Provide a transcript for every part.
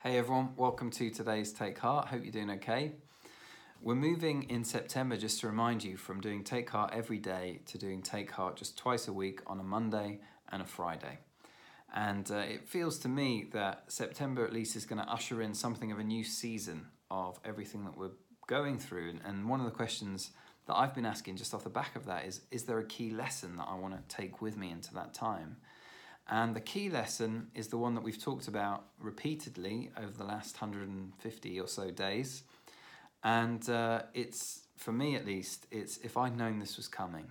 Hey everyone, welcome to today's Take Heart. Hope you're doing okay. We're moving in September, just to remind you, from doing Take Heart every day to doing Take Heart just twice a week on a Monday and a Friday. And uh, it feels to me that September at least is going to usher in something of a new season of everything that we're going through. And one of the questions that I've been asking just off the back of that is Is there a key lesson that I want to take with me into that time? And the key lesson is the one that we've talked about repeatedly over the last 150 or so days. And uh, it's, for me at least, it's if I'd known this was coming,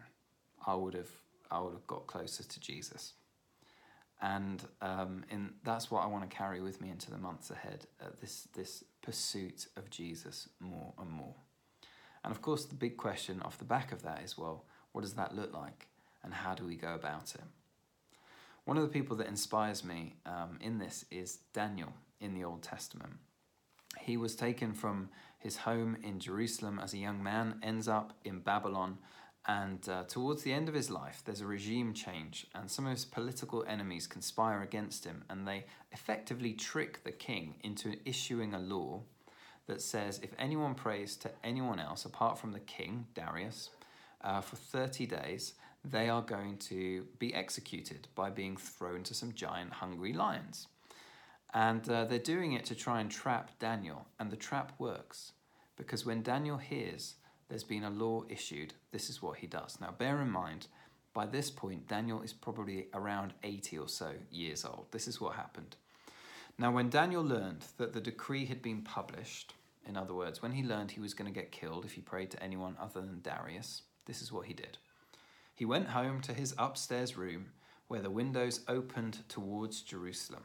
I would have, I would have got closer to Jesus. And um, in, that's what I want to carry with me into the months ahead, uh, this, this pursuit of Jesus more and more. And of course, the big question off the back of that is well, what does that look like? And how do we go about it? One of the people that inspires me um, in this is Daniel in the Old Testament. He was taken from his home in Jerusalem as a young man, ends up in Babylon, and uh, towards the end of his life, there's a regime change, and some of his political enemies conspire against him, and they effectively trick the king into issuing a law that says if anyone prays to anyone else apart from the king, Darius, uh, for 30 days, they are going to be executed by being thrown to some giant hungry lions. And uh, they're doing it to try and trap Daniel, and the trap works because when Daniel hears there's been a law issued, this is what he does. Now, bear in mind, by this point, Daniel is probably around 80 or so years old. This is what happened. Now, when Daniel learned that the decree had been published, in other words, when he learned he was going to get killed if he prayed to anyone other than Darius, this is what he did. He went home to his upstairs room where the windows opened towards Jerusalem.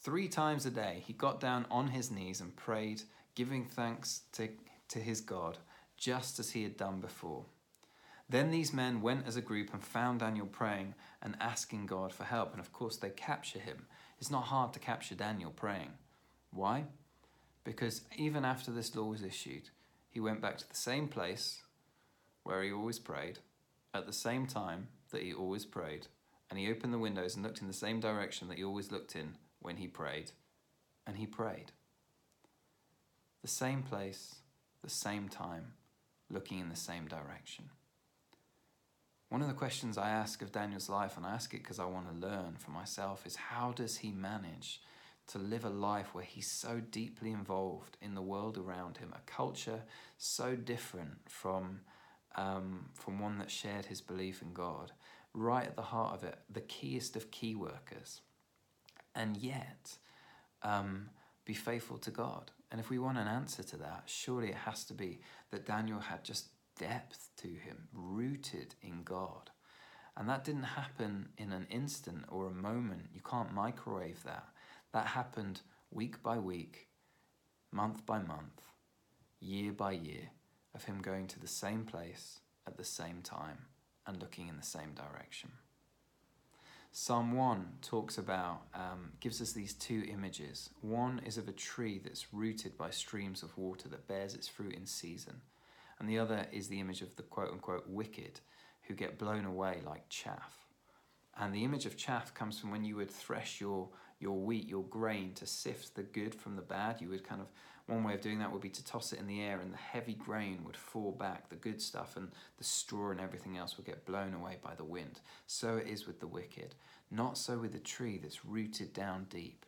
Three times a day he got down on his knees and prayed, giving thanks to, to his God, just as he had done before. Then these men went as a group and found Daniel praying and asking God for help. And of course, they capture him. It's not hard to capture Daniel praying. Why? Because even after this law was issued, he went back to the same place where he always prayed at the same time that he always prayed, and he opened the windows and looked in the same direction that he always looked in when he prayed, and he prayed. The same place, the same time, looking in the same direction. One of the questions I ask of Daniel's life, and I ask it because I want to learn for myself, is how does he manage to live a life where he's so deeply involved in the world around him, a culture so different from um, from one that shared his belief in God, right at the heart of it, the keyest of key workers, and yet um, be faithful to God. And if we want an answer to that, surely it has to be that Daniel had just depth to him, rooted in God. And that didn't happen in an instant or a moment. You can't microwave that. That happened week by week, month by month, year by year of him going to the same place at the same time and looking in the same direction. Psalm 1 talks about, um, gives us these two images. One is of a tree that's rooted by streams of water that bears its fruit in season. And the other is the image of the quote unquote wicked who get blown away like chaff. And the image of chaff comes from when you would thresh your, your wheat, your grain, to sift the good from the bad. You would kind of one way of doing that would be to toss it in the air, and the heavy grain would fall back, the good stuff, and the straw and everything else would get blown away by the wind. So it is with the wicked. Not so with the tree that's rooted down deep.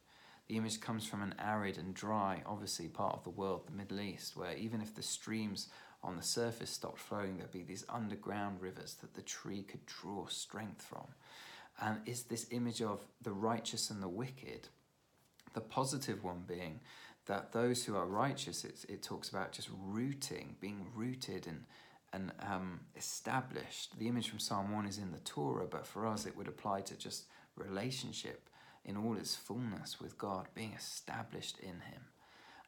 The image comes from an arid and dry, obviously, part of the world, the Middle East, where even if the streams on the surface stopped flowing, there'd be these underground rivers that the tree could draw strength from. And is this image of the righteous and the wicked, the positive one being that those who are righteous, it, talks about just rooting, being rooted and, and um, established. The image from Psalm 1 is in the Torah, but for us it would apply to just relationship in all its fullness with God, being established in Him.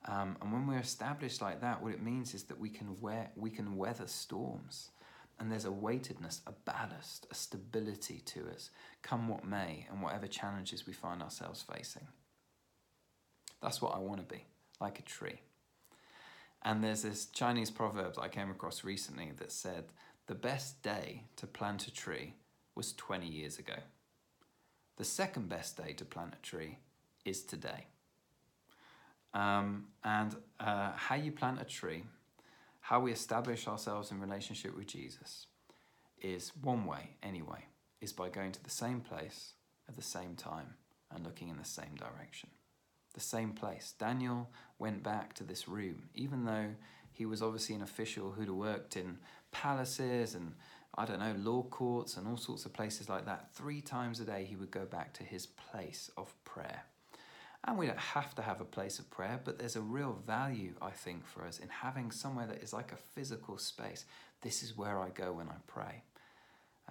Um, and when we're established like that, what it means is that we can, wear, we can weather storms. And there's a weightedness, a ballast, a stability to us, come what may, and whatever challenges we find ourselves facing. That's what I want to be, like a tree. And there's this Chinese proverb that I came across recently that said, the best day to plant a tree was 20 years ago. The second best day to plant a tree is today. Um, and uh, how you plant a tree, how we establish ourselves in relationship with Jesus, is one way, anyway, is by going to the same place at the same time and looking in the same direction. The same place. Daniel went back to this room, even though he was obviously an official who'd worked in palaces and I don't know, law courts and all sorts of places like that. Three times a day, he would go back to his place of prayer. And we don't have to have a place of prayer, but there's a real value, I think, for us in having somewhere that is like a physical space. This is where I go when I pray.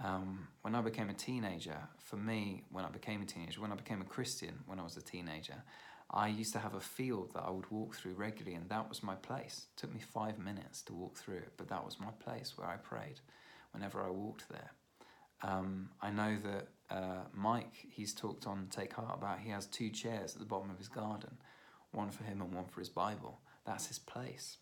Um, when I became a teenager, for me, when I became a teenager, when I became a Christian when I was a teenager, I used to have a field that I would walk through regularly, and that was my place. It took me five minutes to walk through it, but that was my place where I prayed whenever I walked there. Um, I know that uh, Mike, he's talked on Take Heart about he has two chairs at the bottom of his garden, one for him and one for his Bible. That's his place.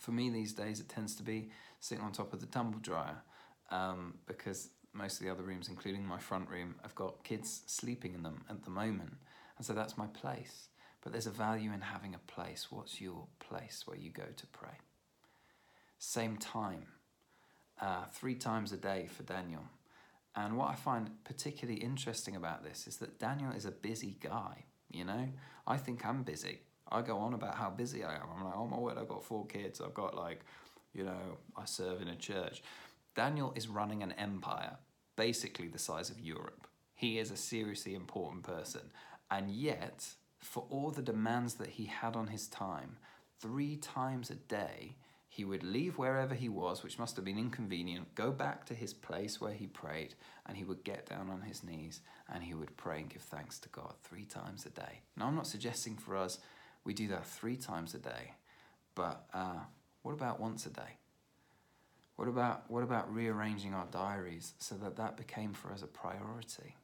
For me these days, it tends to be sitting on top of the tumble dryer um, because most of the other rooms, including my front room, I've got kids sleeping in them at the moment. And so that's my place. But there's a value in having a place. What's your place where you go to pray? Same time, uh, three times a day for Daniel. And what I find particularly interesting about this is that Daniel is a busy guy. You know, I think I'm busy. I go on about how busy I am. I'm like, oh my word, I've got four kids. I've got like, you know, I serve in a church. Daniel is running an empire, basically the size of Europe. He is a seriously important person. And yet, for all the demands that he had on his time, three times a day, he would leave wherever he was, which must have been inconvenient, go back to his place where he prayed, and he would get down on his knees and he would pray and give thanks to God three times a day. Now, I'm not suggesting for us we do that three times a day, but uh, what about once a day? What about, what about rearranging our diaries so that that became for us a priority?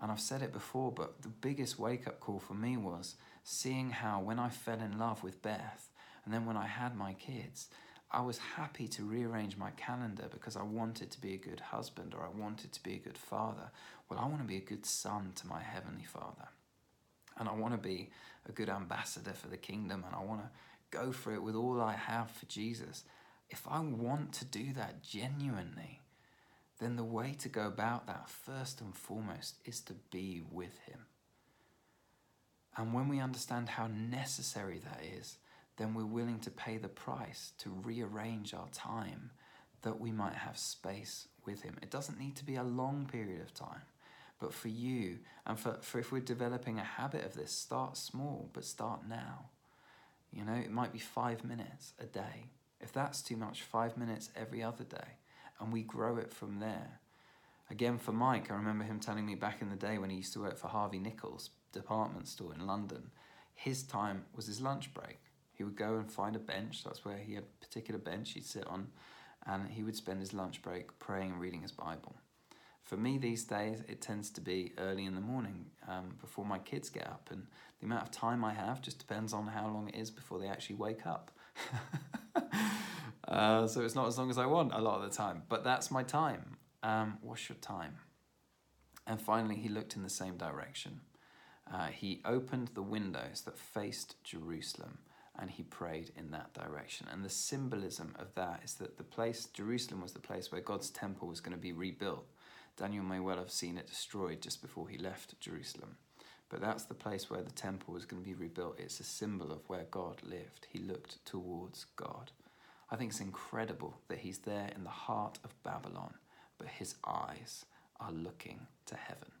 And I've said it before, but the biggest wake up call for me was seeing how when I fell in love with Beth, and then when I had my kids, I was happy to rearrange my calendar because I wanted to be a good husband or I wanted to be a good father. Well, I want to be a good son to my Heavenly Father. And I want to be a good ambassador for the kingdom and I want to go for it with all I have for Jesus. If I want to do that genuinely, then the way to go about that, first and foremost, is to be with Him. And when we understand how necessary that is, then we're willing to pay the price to rearrange our time that we might have space with Him. It doesn't need to be a long period of time, but for you, and for, for if we're developing a habit of this, start small, but start now. You know, it might be five minutes a day. If that's too much, five minutes every other day, and we grow it from there. Again, for Mike, I remember him telling me back in the day when he used to work for Harvey Nichols department store in London, his time was his lunch break. He would go and find a bench, that's where he had a particular bench he'd sit on, and he would spend his lunch break praying and reading his Bible. For me these days, it tends to be early in the morning um, before my kids get up, and the amount of time I have just depends on how long it is before they actually wake up. uh, so it's not as long as I want a lot of the time, but that's my time. Um, what's your time? And finally, he looked in the same direction. Uh, he opened the windows that faced Jerusalem and he prayed in that direction. And the symbolism of that is that the place, Jerusalem, was the place where God's temple was going to be rebuilt. Daniel may well have seen it destroyed just before he left Jerusalem. But that's the place where the temple was going to be rebuilt. It's a symbol of where God lived. He looked towards God. I think it's incredible that he's there in the heart of Babylon, but his eyes are looking to heaven.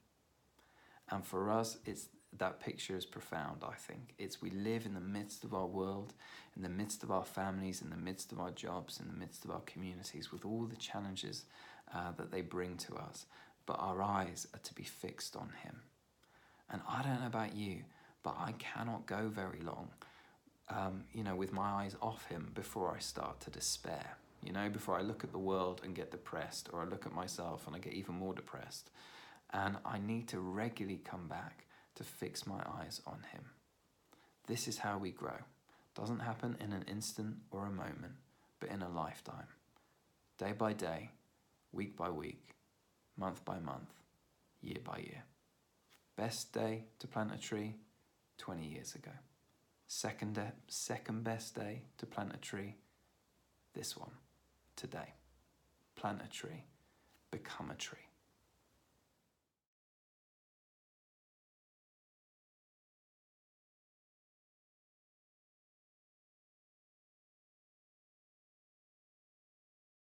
And for us, it's that picture is profound, I think. It's we live in the midst of our world, in the midst of our families, in the midst of our jobs, in the midst of our communities, with all the challenges uh, that they bring to us. But our eyes are to be fixed on Him. And I don't know about you, but I cannot go very long, um, you know, with my eyes off Him before I start to despair. You know, before I look at the world and get depressed, or I look at myself and I get even more depressed. And I need to regularly come back to fix my eyes on Him. This is how we grow. Doesn't happen in an instant or a moment, but in a lifetime. Day by day, week by week, month by month, year by year. Best day to plant a tree 20 years ago. Second, uh, second best day to plant a tree, this one, today. Plant a tree, become a tree.